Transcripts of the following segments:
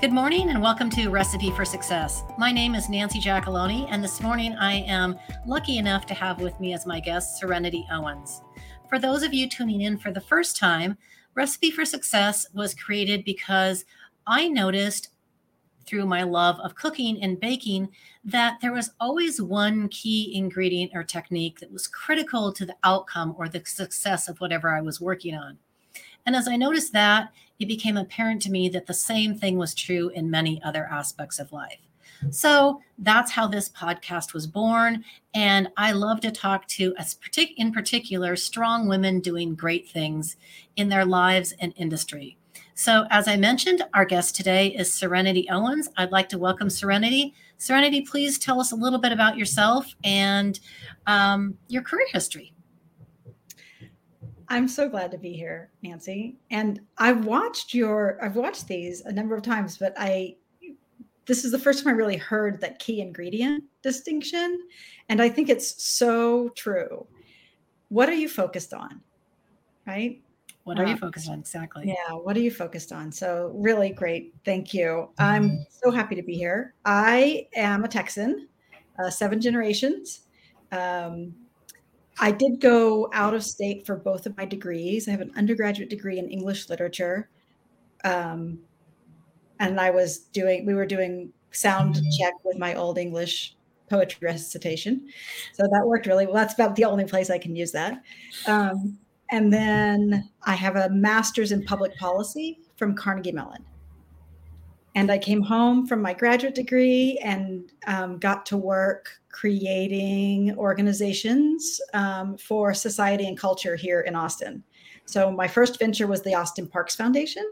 Good morning and welcome to Recipe for Success. My name is Nancy Giacalone, and this morning I am lucky enough to have with me as my guest Serenity Owens. For those of you tuning in for the first time, Recipe for Success was created because I noticed through my love of cooking and baking that there was always one key ingredient or technique that was critical to the outcome or the success of whatever I was working on. And as I noticed that, it became apparent to me that the same thing was true in many other aspects of life. So that's how this podcast was born. And I love to talk to, in particular, strong women doing great things in their lives and industry. So, as I mentioned, our guest today is Serenity Owens. I'd like to welcome Serenity. Serenity, please tell us a little bit about yourself and um, your career history. I'm so glad to be here, Nancy. And I've watched your I've watched these a number of times, but I this is the first time I really heard that key ingredient distinction. And I think it's so true. What are you focused on? Right? What are you uh, focused on exactly? Yeah, what are you focused on? So, really great. Thank you. I'm so happy to be here. I am a Texan, uh, seven generations. Um, I did go out of state for both of my degrees. I have an undergraduate degree in English literature. Um, and I was doing, we were doing sound check with my old English poetry recitation. So that worked really well. That's about the only place I can use that. Um, and then I have a master's in public policy from Carnegie Mellon. And I came home from my graduate degree and um, got to work creating organizations um, for society and culture here in Austin. So my first venture was the Austin Parks Foundation.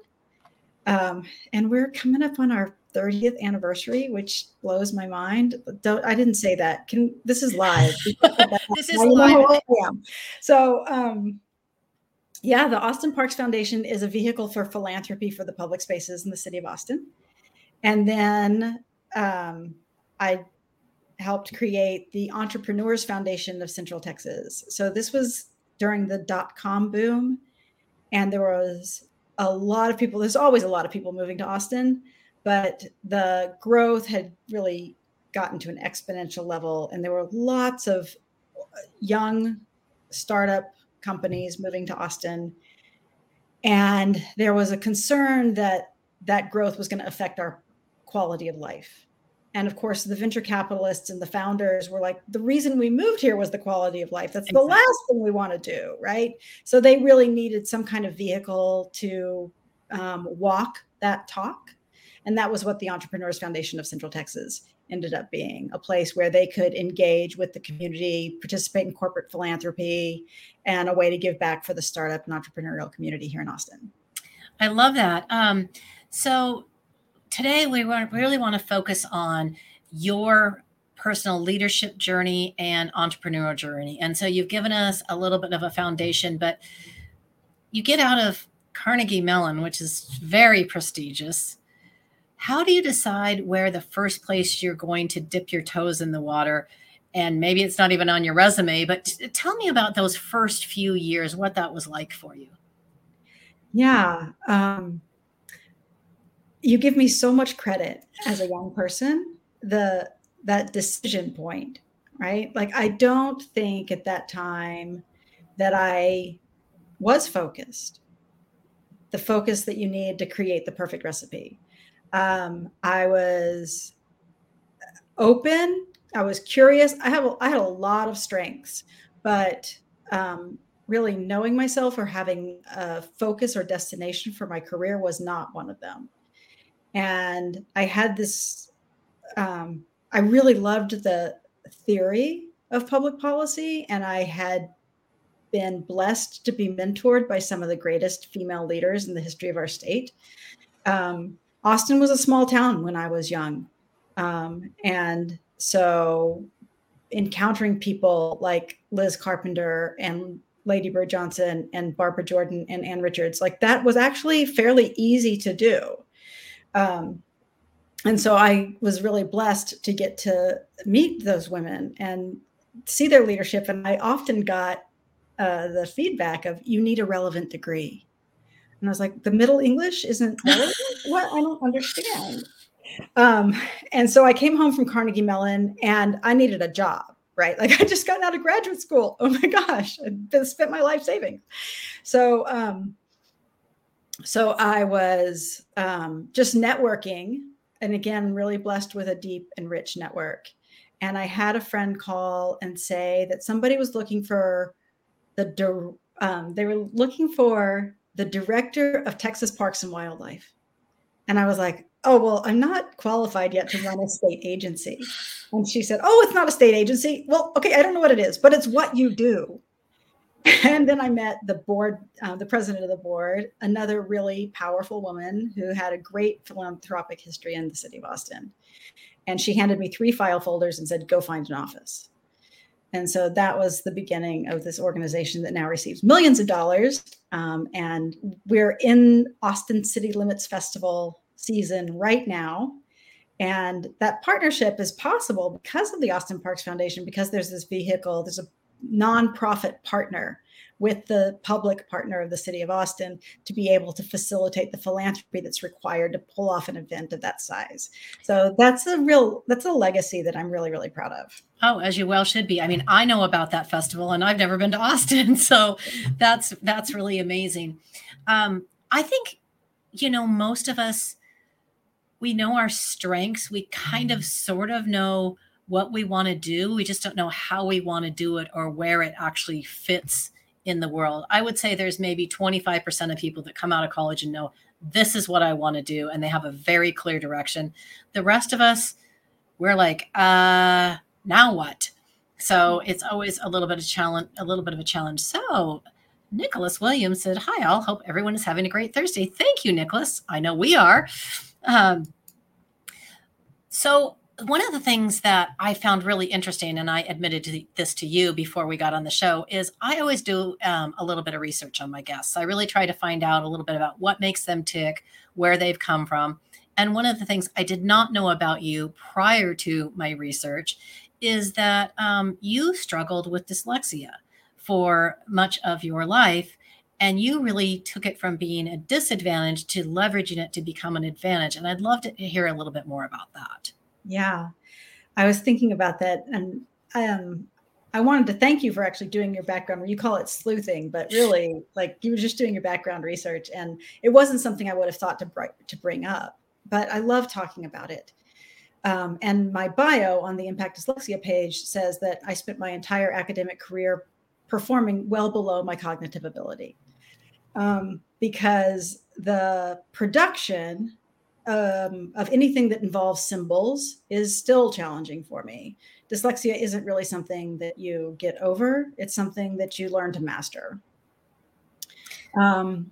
Um, and we're coming up on our 30th anniversary, which blows my mind. Don't I didn't say that. Can this is live. this is live. So um, yeah, the Austin Parks Foundation is a vehicle for philanthropy for the public spaces in the city of Austin. And then um, I helped create the Entrepreneurs Foundation of Central Texas. So this was during the dot com boom, and there was a lot of people. There's always a lot of people moving to Austin, but the growth had really gotten to an exponential level, and there were lots of young startup companies moving to Austin. And there was a concern that that growth was going to affect our quality of life. And of course the venture capitalists and the founders were like the reason we moved here was the quality of life. That's exactly. the last thing we want to do right? So they really needed some kind of vehicle to um, walk that talk. And that was what the entrepreneurs foundation of central texas ended up being a place where they could engage with the community participate in corporate philanthropy and a way to give back for the startup and entrepreneurial community here in austin. I love that. Um, so today we really want to focus on your personal leadership journey and entrepreneurial journey. And so you've given us a little bit of a foundation, but you get out of Carnegie Mellon, which is very prestigious. How do you decide where the first place you're going to dip your toes in the water? And maybe it's not even on your resume, but tell me about those first few years, what that was like for you. Yeah. Um, you give me so much credit as a young person the that decision point right? Like i don't think at that time that i was focused the focus that you need to create the perfect recipe. Um, i was open i was curious i have i had a lot of strengths but um, really knowing myself or having a focus or destination for my career was not one of them and I had this. Um, I really loved the theory of public policy, and I had been blessed to be mentored by some of the greatest female leaders in the history of our state. Um, Austin was a small town when I was young, um, and so encountering people like Liz Carpenter and Lady Bird Johnson and Barbara Jordan and Ann Richards, like that was actually fairly easy to do. Um, and so I was really blessed to get to meet those women and see their leadership. And I often got uh, the feedback of, you need a relevant degree. And I was like, the Middle English isn't what? I don't understand. Um, and so I came home from Carnegie Mellon and I needed a job, right? Like I just got out of graduate school. Oh my gosh, I spent my life saving. So, um, so I was um, just networking and again, really blessed with a deep and rich network. And I had a friend call and say that somebody was looking for the, um, they were looking for the director of Texas Parks and Wildlife. And I was like, oh, well, I'm not qualified yet to run a state agency. And she said, oh, it's not a state agency. Well, okay, I don't know what it is, but it's what you do. And then I met the board, uh, the president of the board, another really powerful woman who had a great philanthropic history in the city of Austin. And she handed me three file folders and said, go find an office. And so that was the beginning of this organization that now receives millions of dollars. Um, and we're in Austin City Limits Festival season right now. And that partnership is possible because of the Austin Parks Foundation, because there's this vehicle, there's a nonprofit partner with the public partner of the city of Austin to be able to facilitate the philanthropy that's required to pull off an event of that size. So that's a real that's a legacy that I'm really really proud of. Oh, as you well should be. I mean, I know about that festival and I've never been to Austin, so that's that's really amazing. Um, I think you know most of us we know our strengths. We kind of sort of know what we want to do. We just don't know how we want to do it or where it actually fits in the world. I would say there's maybe 25% of people that come out of college and know this is what I want to do and they have a very clear direction. The rest of us we're like, uh, now what? So it's always a little bit of challenge, a little bit of a challenge. So Nicholas Williams said, "Hi, all. Hope everyone is having a great Thursday. Thank you, Nicholas. I know we are." Um, so one of the things that I found really interesting, and I admitted to this to you before we got on the show, is I always do um, a little bit of research on my guests. I really try to find out a little bit about what makes them tick, where they've come from. And one of the things I did not know about you prior to my research is that um, you struggled with dyslexia for much of your life. And you really took it from being a disadvantage to leveraging it to become an advantage. And I'd love to hear a little bit more about that. Yeah, I was thinking about that, and um, I wanted to thank you for actually doing your background. You call it sleuthing, but really, like you were just doing your background research, and it wasn't something I would have thought to br- to bring up. But I love talking about it. Um, and my bio on the Impact Dyslexia page says that I spent my entire academic career performing well below my cognitive ability um, because the production um, of anything that involves symbols is still challenging for me. Dyslexia isn't really something that you get over, it's something that you learn to master. Um,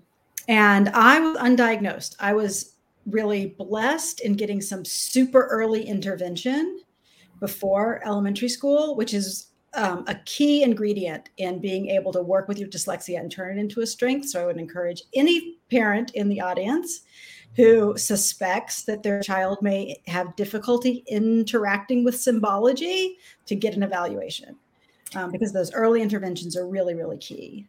and I was undiagnosed. I was really blessed in getting some super early intervention before elementary school, which is um, a key ingredient in being able to work with your dyslexia and turn it into a strength. So I would encourage any parent in the audience who suspects that their child may have difficulty interacting with symbology to get an evaluation um, because those early interventions are really really key.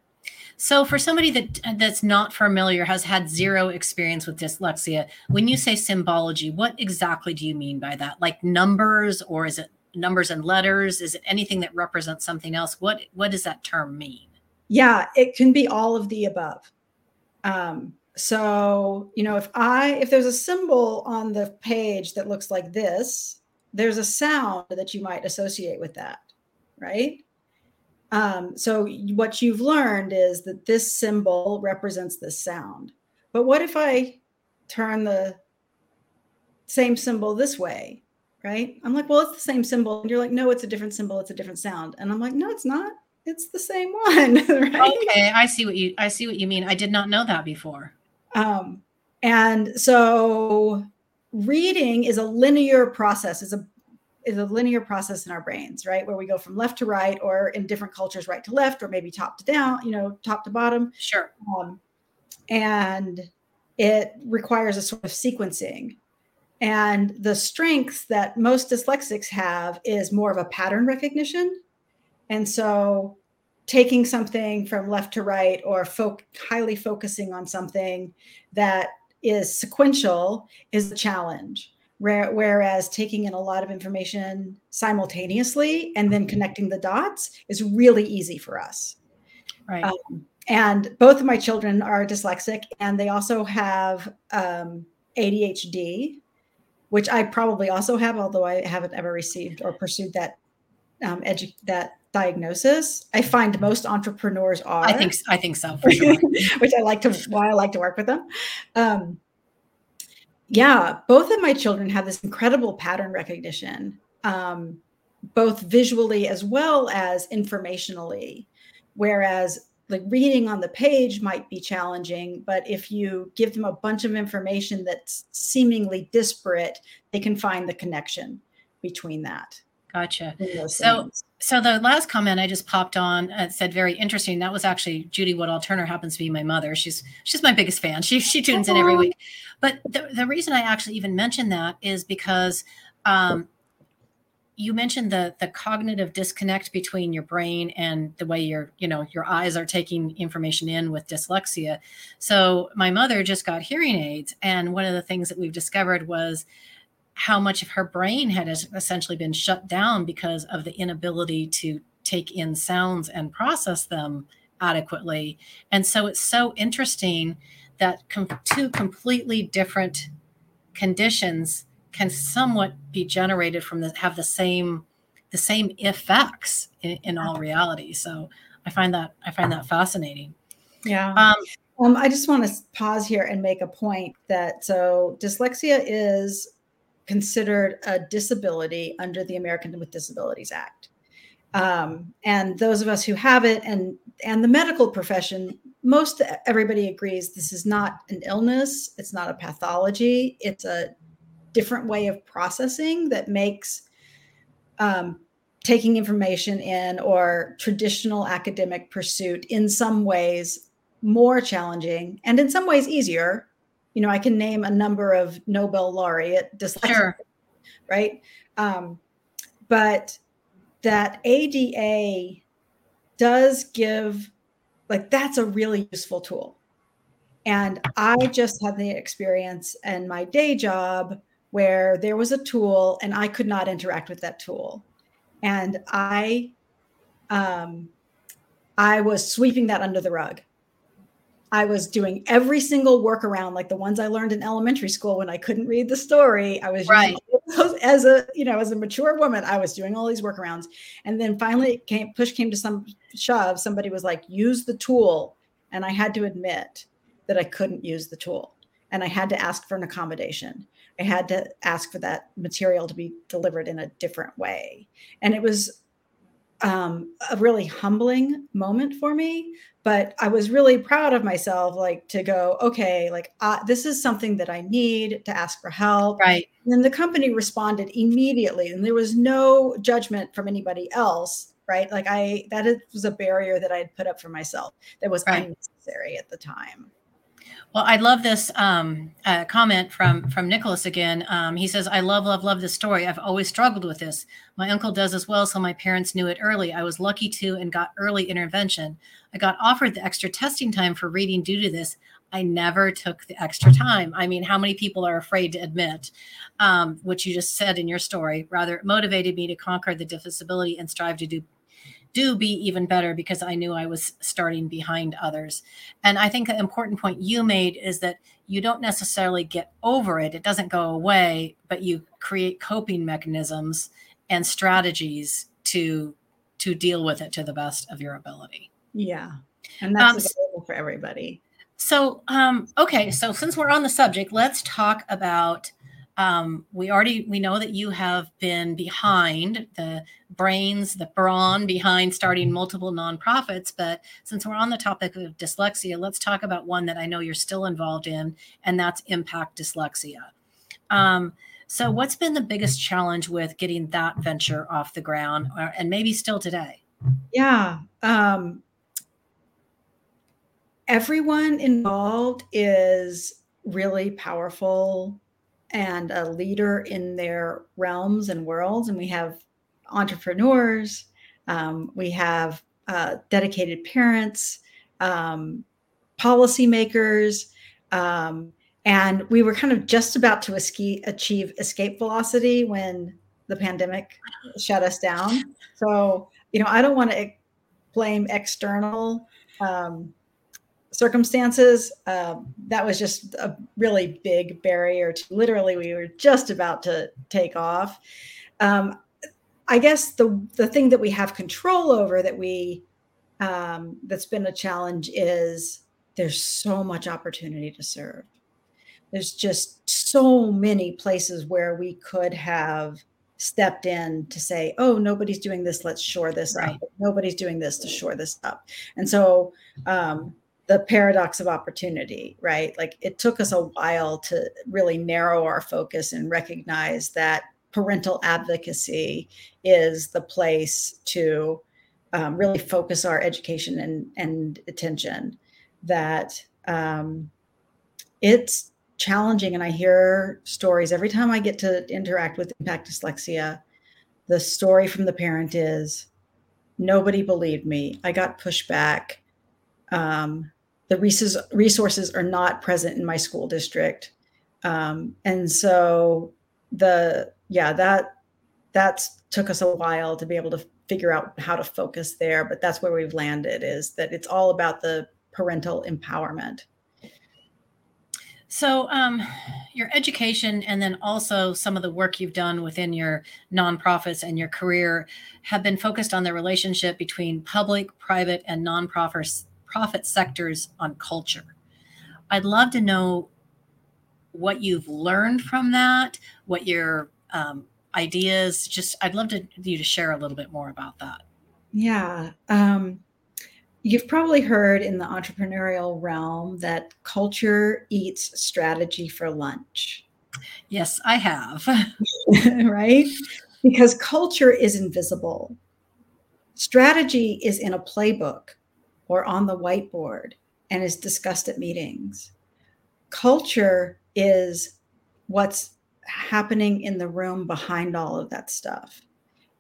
So for somebody that that's not familiar has had zero experience with dyslexia when you say symbology what exactly do you mean by that? Like numbers or is it numbers and letters? Is it anything that represents something else? What what does that term mean? Yeah it can be all of the above. Um, so, you know, if I if there's a symbol on the page that looks like this, there's a sound that you might associate with that, right? Um, so what you've learned is that this symbol represents this sound. But what if I turn the same symbol this way, right? I'm like, well, it's the same symbol. And you're like, no, it's a different symbol. It's a different sound. And I'm like, no, it's not. It's the same one. right? Okay, I see what you I see what you mean. I did not know that before. Um, and so reading is a linear process, is a is a linear process in our brains, right? Where we go from left to right, or in different cultures, right to left, or maybe top to down, you know, top to bottom. Sure. Um, and it requires a sort of sequencing. And the strength that most dyslexics have is more of a pattern recognition. And so taking something from left to right or fo- highly focusing on something that is sequential is a challenge. Whereas taking in a lot of information simultaneously and then connecting the dots is really easy for us. Right. Um, and both of my children are dyslexic and they also have um, adhd which i probably also have although i haven't ever received or pursued that um, edu- that diagnosis. I find most entrepreneurs are. I think I think so, sure. which I like to why I like to work with them. Um, yeah, both of my children have this incredible pattern recognition, um, both visually as well as informationally. Whereas like reading on the page might be challenging, but if you give them a bunch of information that's seemingly disparate, they can find the connection between that. Gotcha. So, things. So the last comment I just popped on uh, said very interesting. That was actually Judy Woodall Turner happens to be my mother. She's she's my biggest fan. She she tunes in every week. But the, the reason I actually even mentioned that is because um, you mentioned the the cognitive disconnect between your brain and the way your you know your eyes are taking information in with dyslexia. So my mother just got hearing aids, and one of the things that we've discovered was how much of her brain had essentially been shut down because of the inability to take in sounds and process them adequately. And so it's so interesting that com- two completely different conditions can somewhat be generated from the have the same the same effects in, in all reality. So I find that I find that fascinating. Yeah. Um, um, I just want to pause here and make a point that so dyslexia is considered a disability under the American with Disabilities Act. Um, and those of us who have it and and the medical profession most everybody agrees this is not an illness it's not a pathology it's a different way of processing that makes um, taking information in or traditional academic pursuit in some ways more challenging and in some ways easier you know, I can name a number of Nobel laureate dyslexia, sure. right? Um, but that ADA does give, like, that's a really useful tool. And I just had the experience in my day job where there was a tool and I could not interact with that tool. And I, um, I was sweeping that under the rug. I was doing every single workaround, like the ones I learned in elementary school when I couldn't read the story. I was right. as a you know as a mature woman, I was doing all these workarounds, and then finally, came push came to some shove. Somebody was like, "Use the tool," and I had to admit that I couldn't use the tool, and I had to ask for an accommodation. I had to ask for that material to be delivered in a different way, and it was um, a really humbling moment for me but i was really proud of myself like to go okay like uh, this is something that i need to ask for help. Right. And then the company responded immediately and there was no judgment from anybody else right? Like i that was a barrier that i had put up for myself that was right. unnecessary at the time well, I love this um, uh, comment from from Nicholas again. Um, he says, "I love, love, love this story. I've always struggled with this. My uncle does as well, so my parents knew it early. I was lucky too and got early intervention. I got offered the extra testing time for reading due to this. I never took the extra time. I mean, how many people are afraid to admit, um, what you just said in your story? Rather, it motivated me to conquer the disability and strive to do do be even better because I knew I was starting behind others. And I think the important point you made is that you don't necessarily get over it, it doesn't go away, but you create coping mechanisms and strategies to to deal with it to the best of your ability. Yeah. And that's um, available for everybody. So, um, okay, so since we're on the subject, let's talk about um, we already we know that you have been behind the brains the brawn behind starting multiple nonprofits but since we're on the topic of dyslexia let's talk about one that i know you're still involved in and that's impact dyslexia. Um, so what's been the biggest challenge with getting that venture off the ground or, and maybe still today? Yeah um, everyone involved is really powerful and a leader in their realms and worlds. And we have entrepreneurs, um, we have uh, dedicated parents, um, policymakers, um, and we were kind of just about to achieve escape velocity when the pandemic shut us down. So, you know, I don't want to blame external um, circumstances. Uh, that was just a really big barrier to literally, we were just about to take off. Um, I guess the the thing that we have control over that we um, that's been a challenge is there's so much opportunity to serve. There's just so many places where we could have stepped in to say, oh, nobody's doing this, let's shore this right. up. Nobody's doing this to shore this up. And so um, the paradox of opportunity, right? Like it took us a while to really narrow our focus and recognize that parental advocacy is the place to um, really focus our education and, and attention. That um, it's challenging and i hear stories every time i get to interact with impact dyslexia the story from the parent is nobody believed me i got pushback. um, the resources are not present in my school district. Um, and so the yeah that that's took us a while to be able to figure out how to focus there but that's where we've landed is that it's all about the parental empowerment. So, um, your education and then also some of the work you've done within your nonprofits and your career have been focused on the relationship between public, private, and nonprofit profit sectors on culture. I'd love to know what you've learned from that, what your um, ideas. Just, I'd love to you to share a little bit more about that. Yeah. Um, You've probably heard in the entrepreneurial realm that culture eats strategy for lunch. Yes, I have. right? Because culture is invisible. Strategy is in a playbook or on the whiteboard and is discussed at meetings. Culture is what's happening in the room behind all of that stuff.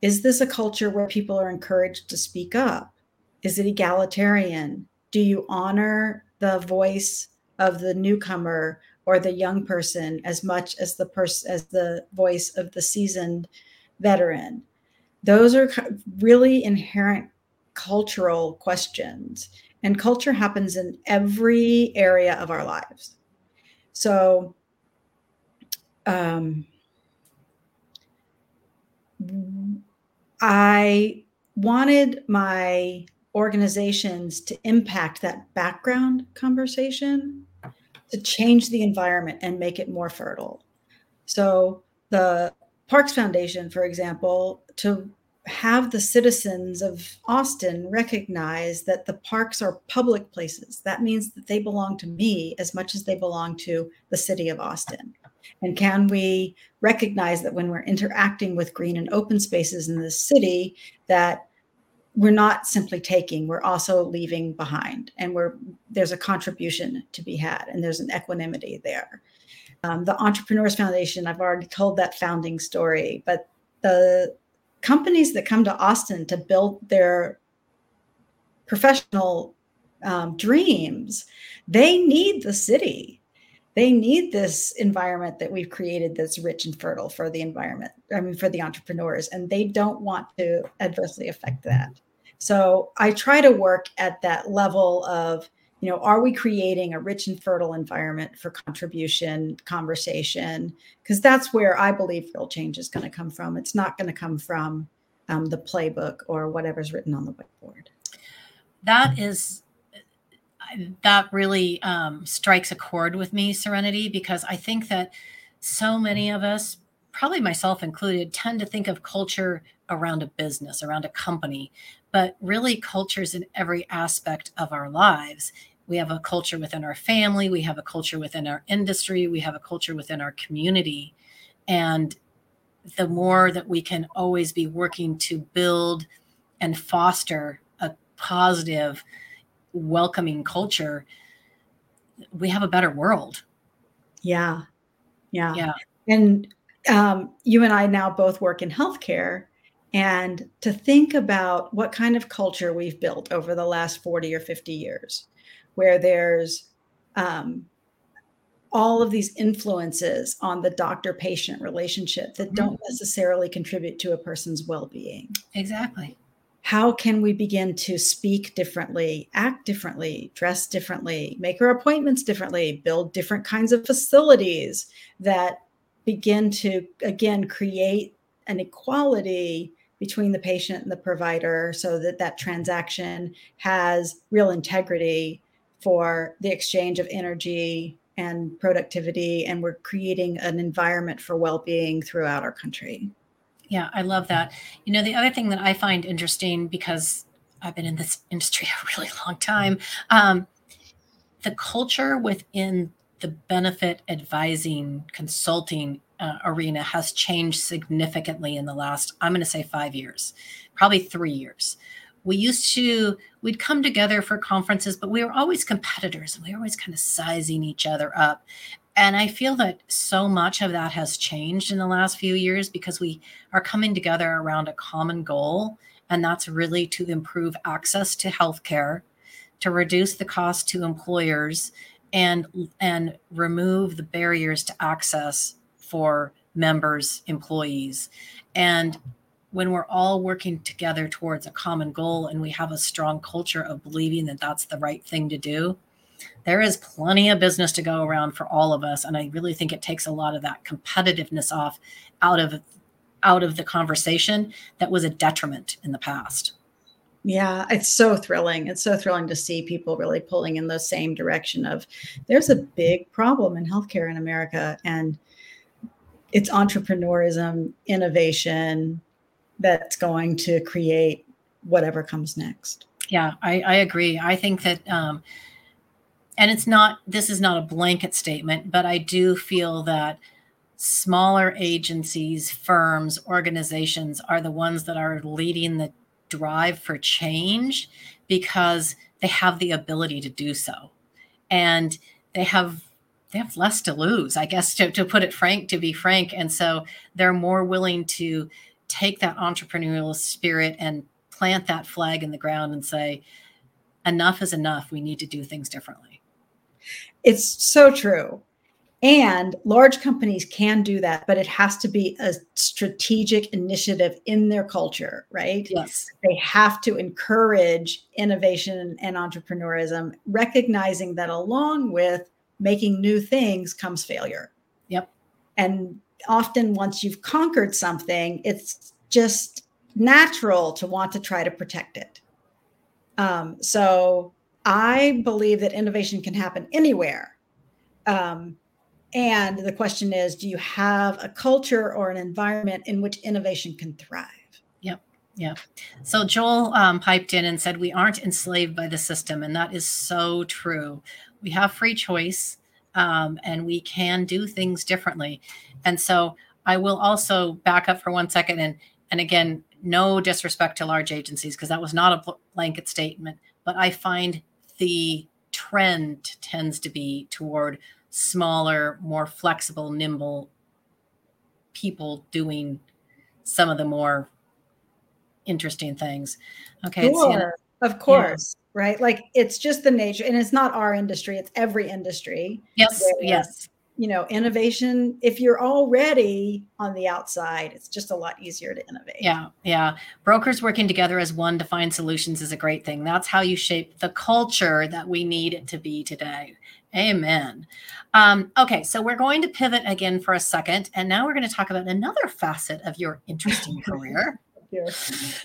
Is this a culture where people are encouraged to speak up? Is it egalitarian? Do you honor the voice of the newcomer or the young person as much as the person as the voice of the seasoned veteran? Those are really inherent cultural questions. And culture happens in every area of our lives. So, um, I wanted my organizations to impact that background conversation to change the environment and make it more fertile. So, the Parks Foundation, for example, to have the citizens of Austin recognize that the parks are public places. That means that they belong to me as much as they belong to the city of Austin. And can we recognize that when we're interacting with green and open spaces in the city, that we're not simply taking we're also leaving behind and we're there's a contribution to be had and there's an equanimity there um, the entrepreneurs foundation i've already told that founding story but the companies that come to austin to build their professional um, dreams they need the city. They need this environment that we've created that's rich and fertile for the environment i mean for the entrepreneurs and they don't want to adversely affect that. So I try to work at that level of, you know, are we creating a rich and fertile environment for contribution, conversation? Because that's where I believe real change is going to come from. It's not going to come from um, the playbook or whatever's written on the whiteboard. That is that really um, strikes a chord with me, Serenity, because I think that so many of us, probably myself included, tend to think of culture around a business, around a company, but really cultures in every aspect of our lives. We have a culture within our family, we have a culture within our industry, we have a culture within our community. And the more that we can always be working to build and foster a positive, welcoming culture, we have a better world. Yeah. Yeah. Yeah. And um, you and I now both work in healthcare and to think about what kind of culture we've built over the last 40 or 50 years, where there's um, all of these influences on the doctor patient relationship that don't mm-hmm. necessarily contribute to a person's well being. Exactly. How can we begin to speak differently, act differently, dress differently, make our appointments differently, build different kinds of facilities that begin to, again, create an equality between the patient and the provider so that that transaction has real integrity for the exchange of energy and productivity and we're creating an environment for well-being throughout our country. Yeah i love that. You know the other thing that i find interesting because i've been in this industry a really long time um, the culture within the benefit advising consulting uh, arena has changed significantly in the last i'm going to say five years probably three years we used to we'd come together for conferences but we were always competitors and we were always kind of sizing each other up. And i feel that so much of that has changed in the last few years because we are coming together around a common goal and that's really to improve access to healthcare to reduce the cost to employers and and remove the barriers to access for members employees. And when we're all working together towards a common goal and we have a strong culture of believing that that's the right thing to do, there is plenty of business to go around for all of us. And I really think it takes a lot of that competitiveness off out of out of the conversation that was a detriment in the past. Yeah, it's so thrilling. It's so thrilling to see people really pulling in the same direction of there's a big problem in healthcare in America and it's entrepreneurism, innovation, that's going to create whatever comes next. Yeah, I, I agree. I think that, um, and it's not, this is not a blanket statement, but I do feel that smaller agencies, firms, organizations are the ones that are leading the drive for change because they have the ability to do so. And they have they have less to lose, I guess, to, to put it frank, to be frank. And so they're more willing to take that entrepreneurial spirit and plant that flag in the ground and say, enough is enough. We need to do things differently. It's so true. And large companies can do that, but it has to be a strategic initiative in their culture, right? Yes. They have to encourage innovation and entrepreneurism, recognizing that along with making new things comes failure. Yep. And often once you've conquered something, it's just natural to want to try to protect it. Um, so I believe that innovation can happen anywhere. Um, and the question is do you have a culture or an environment in which innovation can thrive? Yep. Yep. So Joel um, piped in and said, We aren't enslaved by the system. And that is so true. We have free choice um, and we can do things differently. And so I will also back up for one second and and again, no disrespect to large agencies because that was not a blanket statement, but I find the trend tends to be toward smaller, more flexible, nimble people doing some of the more interesting things. Okay. Sure. Of course, yeah. right? Like it's just the nature, and it's not our industry; it's every industry. Yes, yes. You know, innovation. If you're already on the outside, it's just a lot easier to innovate. Yeah, yeah. Brokers working together as one to find solutions is a great thing. That's how you shape the culture that we need it to be today. Amen. Um, okay, so we're going to pivot again for a second, and now we're going to talk about another facet of your interesting career.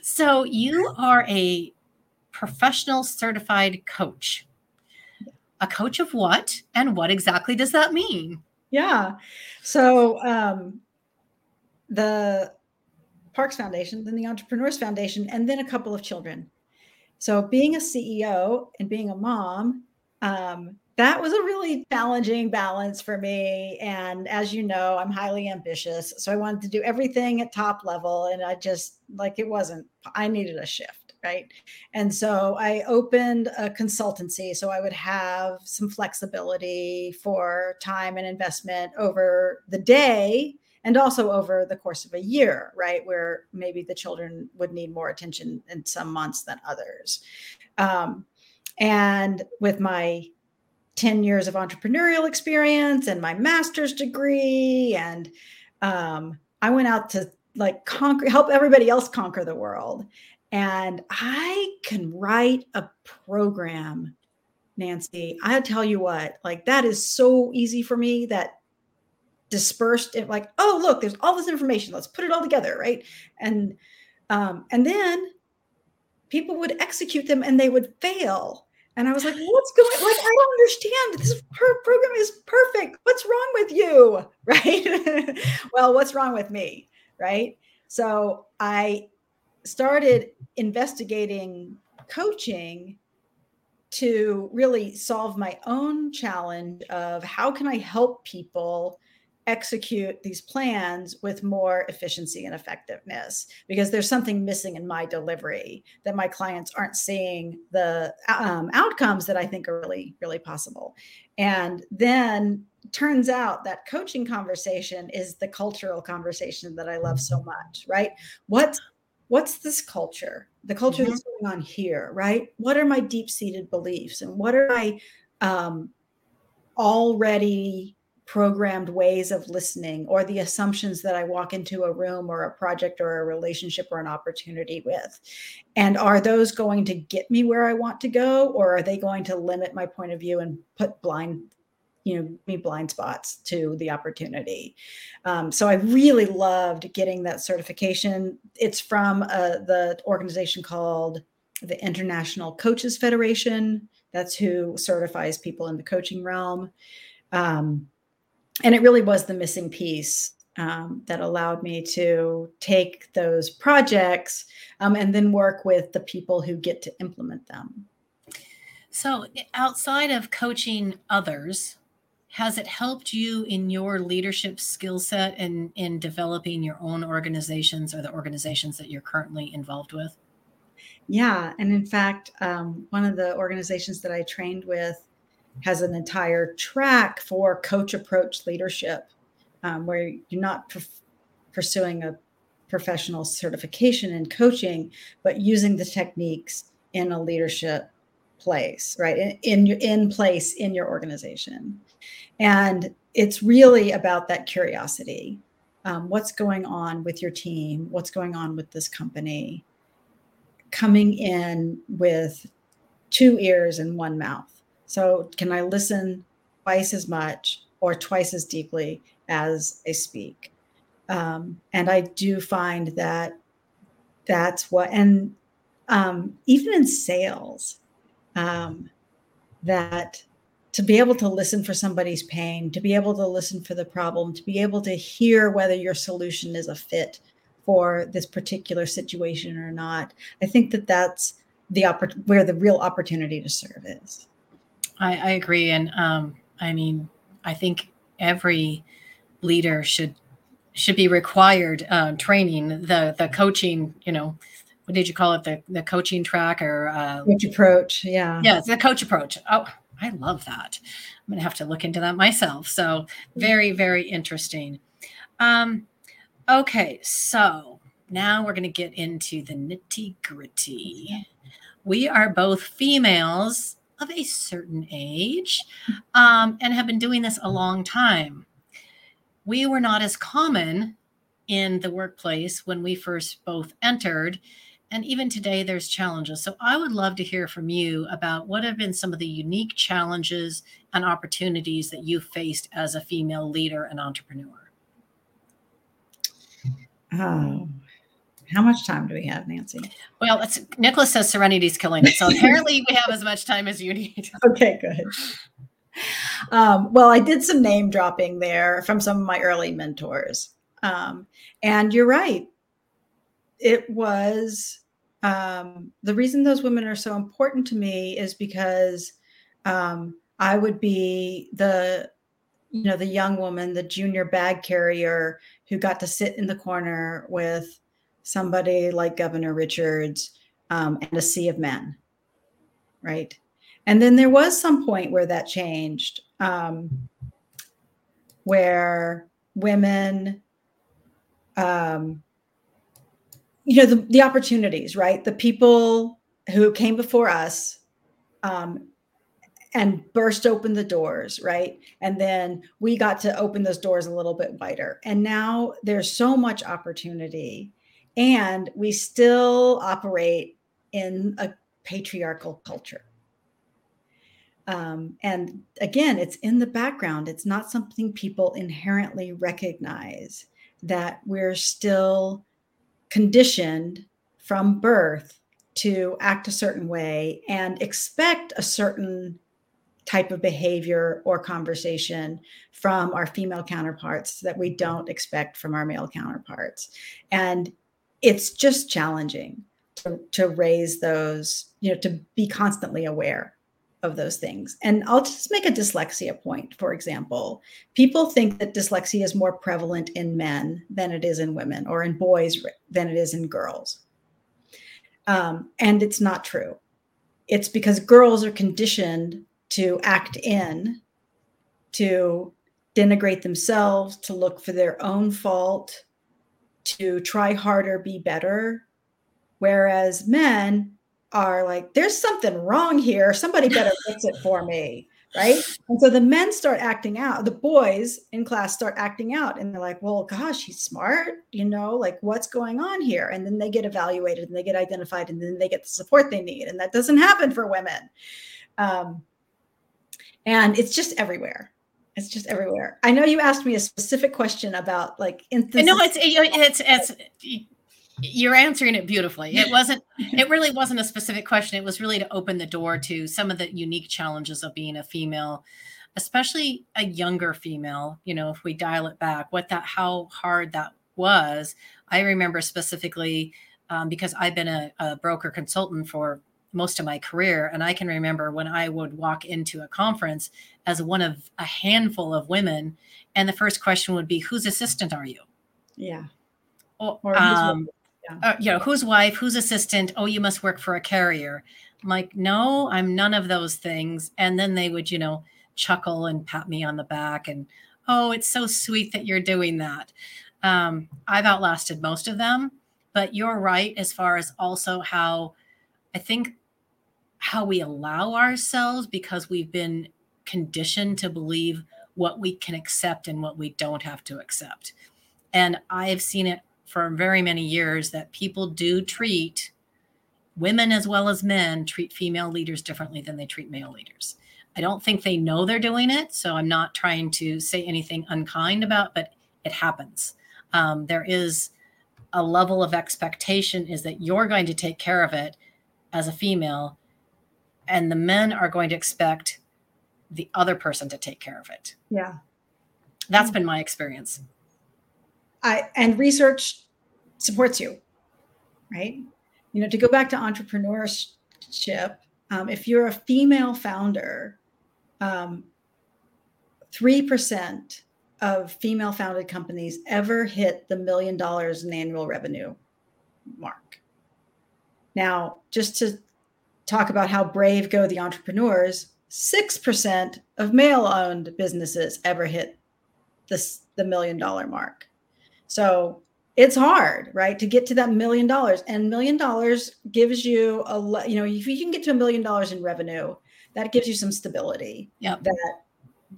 So you are a professional certified coach. A coach of what? And what exactly does that mean? Yeah. So um, the Parks Foundation, then the Entrepreneurs Foundation, and then a couple of children. So being a CEO and being a mom, um, that was a really challenging balance for me. And as you know, I'm highly ambitious. So I wanted to do everything at top level. And I just like it wasn't, I needed a shift right? And so I opened a consultancy so I would have some flexibility for time and investment over the day and also over the course of a year, right? Where maybe the children would need more attention in some months than others. Um, and with my 10 years of entrepreneurial experience and my master's degree, and um, I went out to like conquer, help everybody else conquer the world. And I can write a program, Nancy. I tell you what, like that is so easy for me that dispersed it like, oh, look, there's all this information. Let's put it all together, right? And um, and then people would execute them and they would fail. And I was like, what's going like I don't understand. This program is perfect. What's wrong with you? Right? well, what's wrong with me? Right? So I started investigating coaching to really solve my own challenge of how can I help people execute these plans with more efficiency and effectiveness because there's something missing in my delivery that my clients aren't seeing the um, outcomes that I think are really, really possible. And then turns out that coaching conversation is the cultural conversation that I love so much, right? What's what's this culture? The culture mm-hmm. that's going on here, right? What are my deep-seated beliefs and what are my um, already programmed ways of listening or the assumptions that I walk into a room or a project or a relationship or an opportunity with? And are those going to get me where I want to go or are they going to limit my point of view and put blind you know me blind spots to the opportunity. Um, so i really loved getting that certification. It's from uh, the organization called the international coaches federation. That's who certifies people in the coaching realm. Um, and it really was the missing piece um, that allowed me to take those projects um, and then work with the people who get to implement them. So outside of coaching others has it helped you in your leadership skill set and in, in developing your own organizations or the organizations that you're currently involved with? Yeah. And in fact, um, one of the organizations that I trained with has an entire track for coach approach leadership, um, where you're not pursuing a professional certification in coaching, but using the techniques in a leadership place, right? In, in, in place in your organization. And it's really about that curiosity. Um, what's going on with your team? What's going on with this company? Coming in with two ears and one mouth. So, can I listen twice as much or twice as deeply as I speak? Um, and I do find that that's what, and um, even in sales, um, that to be able to listen for somebody's pain, to be able to listen for the problem, to be able to hear whether your solution is a fit for this particular situation or not. I think that that's the oppor- where the real opportunity to serve is. I, I agree, and um, I mean, I think every leader should should be required uh, training the the coaching. You know, what did you call it? The the coaching track or uh, coach approach? Yeah, yeah, it's the coach approach. Oh, I love that. I'm going to have to look into that myself. So, very, very interesting. Um, okay, so now we're going to get into the nitty gritty. We are both females of a certain age um, and have been doing this a long time. We were not as common in the workplace when we first both entered and even today there's challenges. So i would love to hear from you about what have been some of the unique challenges and opportunities that you faced as a female leader and entrepreneur. Oh how much time do we have nancy? Well it's nicholas says serenity's killing it so apparently we have as much time as you need. Okay good. Um, well i did some name dropping there from some of my early mentors. Um, and you're right it was um, the reason those women are so important to me is because um, I would be the you know the young woman, the junior bag carrier who got to sit in the corner with somebody like Governor Richards um, and a sea of men, right? And then there was some point where that changed, um, where women um, you know, the, the opportunities, right? The people who came before us um, and burst open the doors, right? And then we got to open those doors a little bit wider. And now there's so much opportunity, and we still operate in a patriarchal culture. Um, and again, it's in the background. It's not something people inherently recognize that we're still conditioned from birth to act a certain way and expect a certain type of behavior or conversation from our female counterparts that we don't expect from our male counterparts. And it's just challenging to, to raise those, you know, to be constantly aware of those things. And I'll just make a dyslexia point, for example. People think that dyslexia is more prevalent in men than it is in women, or in boys than it is in girls. Um, and it's not true. It's because girls are conditioned to act in, to denigrate themselves, to look for their own fault, to try harder, be better. Whereas men are like, there's something wrong here. Somebody better fix it for me. Right. And so the men start acting out, the boys in class start acting out, and they're like, well, gosh, he's smart. You know, like what's going on here? And then they get evaluated and they get identified and then they get the support they need. And that doesn't happen for women. Um, and it's just everywhere. It's just everywhere. I know you asked me a specific question about like instances. No, it's it's it's you're answering it beautifully. It wasn't it really wasn't a specific question. It was really to open the door to some of the unique challenges of being a female especially a younger female. You know if we dial it back what that how hard that was. I remember specifically um, because i've been a, a broker consultant for most of my career and i can remember when i would walk into a conference as one of a handful of women and the first question would be whose assistant are you? Yeah. Or, um, uh, you know, whose wife, whose assistant? Oh, you must work for a carrier. I'm like, no, I'm none of those things. And then they would, you know, chuckle and pat me on the back and, oh, it's so sweet that you're doing that. Um, I've outlasted most of them, but you're right as far as also how I think how we allow ourselves because we've been conditioned to believe what we can accept and what we don't have to accept. And I've seen it for very many years that people do treat women as well as men treat female leaders differently than they treat male leaders. I don't think they know they're doing it, so I'm not trying to say anything unkind about, but it happens. Um, there is a level of expectation is that you're going to take care of it as a female, and the men are going to expect the other person to take care of it. Yeah, that's been my experience. I and research supports you, right? You know, to go back to entrepreneurship, um, if you're a female founder, um, three percent of female founded companies ever hit the million dollars in annual revenue mark. Now, just to talk about how brave go the entrepreneurs, 6% of male owned businesses ever hit this the million dollar mark. So it's hard, right, to get to that million dollars. And million dollars gives you a, you know, if you can get to a million dollars in revenue, that gives you some stability yep. that,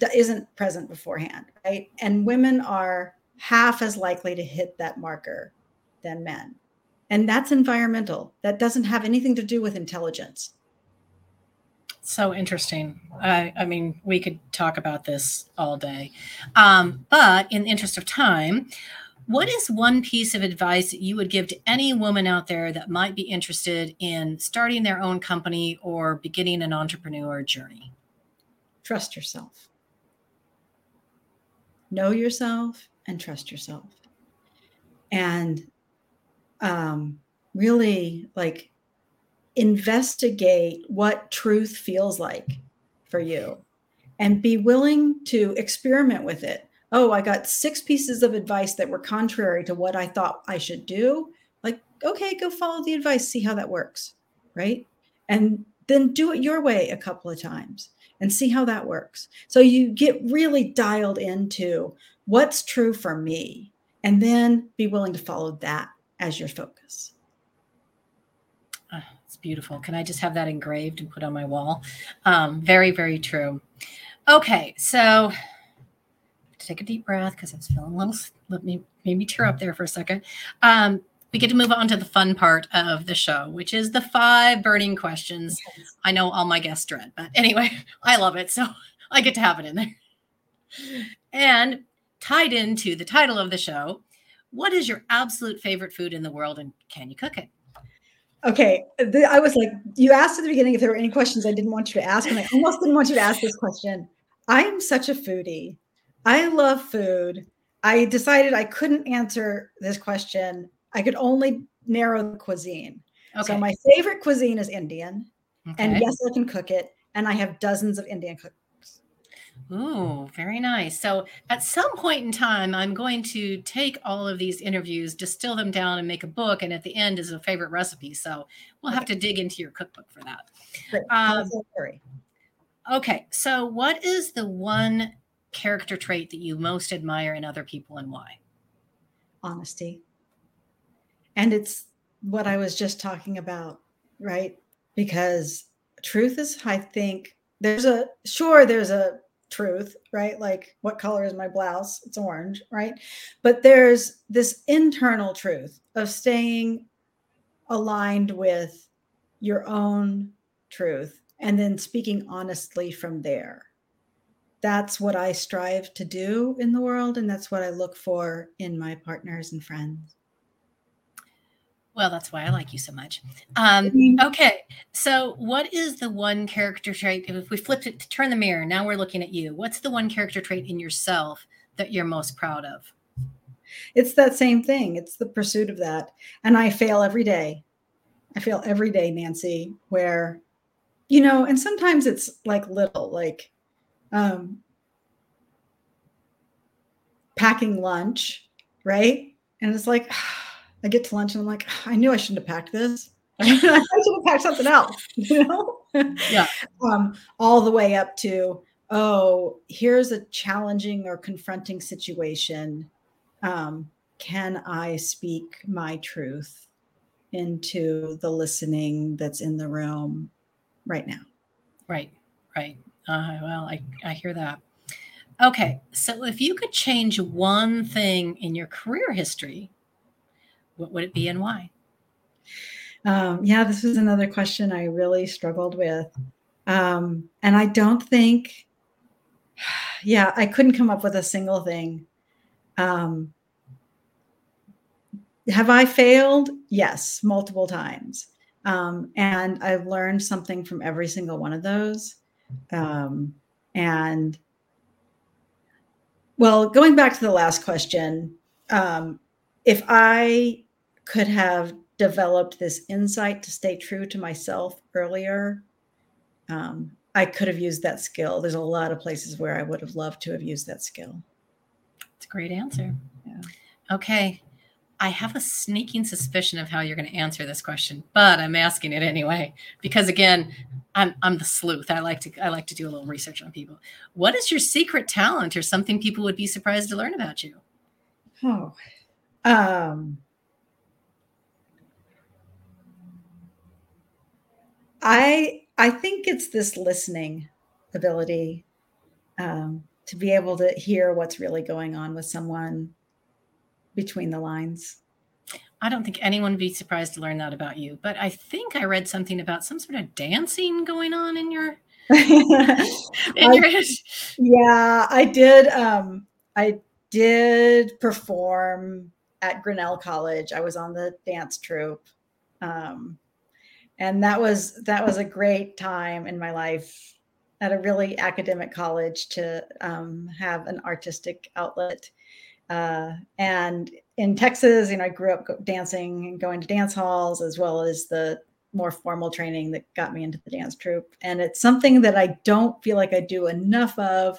that isn't present beforehand, right? And women are half as likely to hit that marker than men. And that's environmental. That doesn't have anything to do with intelligence. So interesting. I, I mean, we could talk about this all day. Um, but in the interest of time, what is one piece of advice that you would give to any woman out there that might be interested in starting their own company or beginning an entrepreneur journey? Trust yourself. Know yourself and trust yourself. And um, really like investigate what truth feels like for you and be willing to experiment with it oh, I got six pieces of advice that were contrary to what I thought I should do. Like, okay, go follow the advice, see how that works. Right. And then do it your way a couple of times and see how that works. So you get really dialed into what's true for me and then be willing to follow that as your focus. Oh, it's beautiful. Can I just have that engraved and put on my wall? Um, very, very true. Okay, so take a deep breath because I was feeling a little. Let me maybe tear up there for a second. Um, we get to move on to the fun part of the show, which is the five burning questions. I know all my guests dread, but anyway, I love it, so I get to have it in there. And tied into the title of the show, what is your absolute favorite food in the world, and can you cook it? Okay, the, I was like, you asked at the beginning if there were any questions I didn't want you to ask, and I almost didn't want you to ask this question. I am such a foodie. I love food. I decided I couldn't answer this question. I could only narrow the cuisine. Okay. So my favorite cuisine is Indian. Okay. And yes, I can cook it. And I have dozens of Indian cooks. Ooh, very nice. So at some point in time, I'm going to take all of these interviews, distill them down, and make a book. And at the end is a favorite recipe. So we'll have to dig into your cookbook for that. Um, okay. So, what is the one character trait that you most admire in other people and why? Honesty. And it's what I was just talking about, right? Because truth is, I think, there's a sure, there's a truth, right? Like, what color is my blouse? It's orange, right? But there's this internal truth of staying aligned with your own truth and then speaking honestly from there that's what I strive to do in the world. And that's what I look for in my partners and friends. Well, that's why I like you so much. Um, okay. So, what is the one character trait? If we flipped it to turn the mirror, now we're looking at you. What's the one character trait in yourself that you're most proud of? It's that same thing. It's the pursuit of that. And I fail every day. I fail every day, Nancy, where, you know, and sometimes it's like little, like um, packing lunch, right? And it's like, I get to lunch and I'm like, I knew I shouldn't have packed this. I should have packed something else, you know? Yeah. um, all the way up to, oh, here's a challenging or confronting situation. Um, can I speak my truth into the listening that's in the room right now? Right, right. Uh, well, I, I hear that. Okay, so if you could change one thing in your career history, what would it be and why? Um, yeah, this was another question I really struggled with. Um, and I don't think, yeah, I couldn't come up with a single thing. Um, have I failed? Yes, multiple times. Um, and I've learned something from every single one of those. Um, and well, going back to the last question, um, if I could have developed this insight to stay true to myself earlier, um, I could have used that skill. There's a lot of places where I would have loved to have used that skill. It's a great answer. Yeah. Okay. I have a sneaking suspicion of how you're going to answer this question, but I'm asking it anyway because again, I'm I'm the sleuth. I like to I like to do a little research on people. What is your secret talent or something people would be surprised to learn about you? Oh. Um I I think it's this listening ability um, to be able to hear what's really going on with someone between the lines. I don't think anyone would be surprised to learn that about you, but I think I read something about some sort of dancing going on in your in your I, Yeah, I did um I did perform at Grinnell College. I was on the dance troupe. Um and that was that was a great time in my life at a really academic college to um, have an artistic outlet uh, and in Texas, you know, I grew up dancing and going to dance halls as well as the more formal training that got me into the dance troupe. And it's something that I don't feel like I do enough of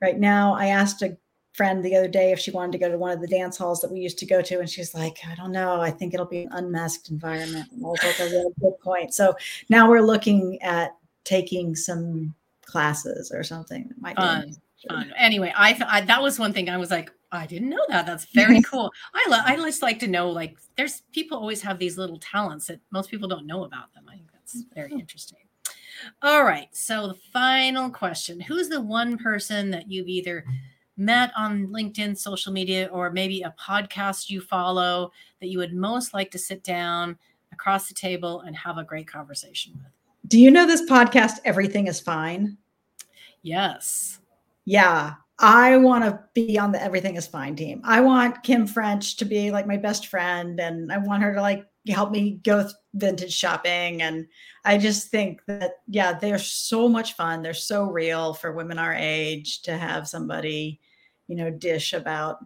right now. I asked a friend the other day if she wanted to go to one of the dance halls that we used to go to, and she's like, I don't know. I think it'll be an unmasked environment. And like, a really good point. So now we're looking at taking some classes or something that might fun. Be fun. Anyway, I, I that was one thing I was like, I didn't know that. That's very cool. I lo- I just like to know like there's people always have these little talents that most people don't know about them. I think that's very mm-hmm. interesting. All right. So the final question: Who's the one person that you've either met on LinkedIn, social media, or maybe a podcast you follow that you would most like to sit down across the table and have a great conversation with? Do you know this podcast, Everything is Fine? Yes. Yeah. I want to be on the Everything is Fine team. I want Kim French to be like my best friend and I want her to like help me go vintage shopping. And I just think that, yeah, they're so much fun. They're so real for women our age to have somebody, you know, dish about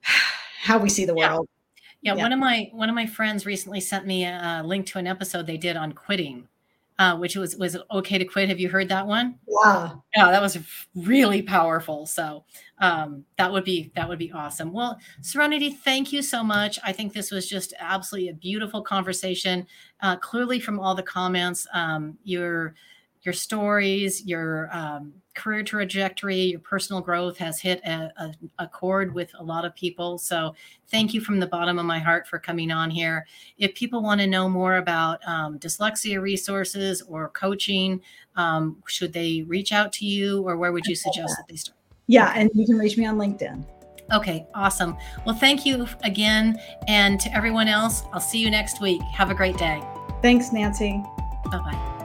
how we see the world. Yeah. yeah. One of my, one of my friends recently sent me a link to an episode they did on quitting uh, which was was okay to quit. Have you heard that one? Yeah, yeah, that was really powerful. So um, that would be that would be awesome. Well, Serenity, thank you so much. I think this was just absolutely a beautiful conversation. Uh, clearly, from all the comments, um, you're your stories, your um, career trajectory, your personal growth has hit a, a, a, chord with a lot of people. So, thank you from the bottom of my heart for coming on here. If people want to know more about um, dyslexia resources or coaching, um, should they reach out to you, or where would you suggest that they start? Yeah, and you can reach me on LinkedIn. Okay, awesome. Well, thank you again. And to everyone else, I'll see you next week. Have a great day. Thanks, Nancy. Bye bye.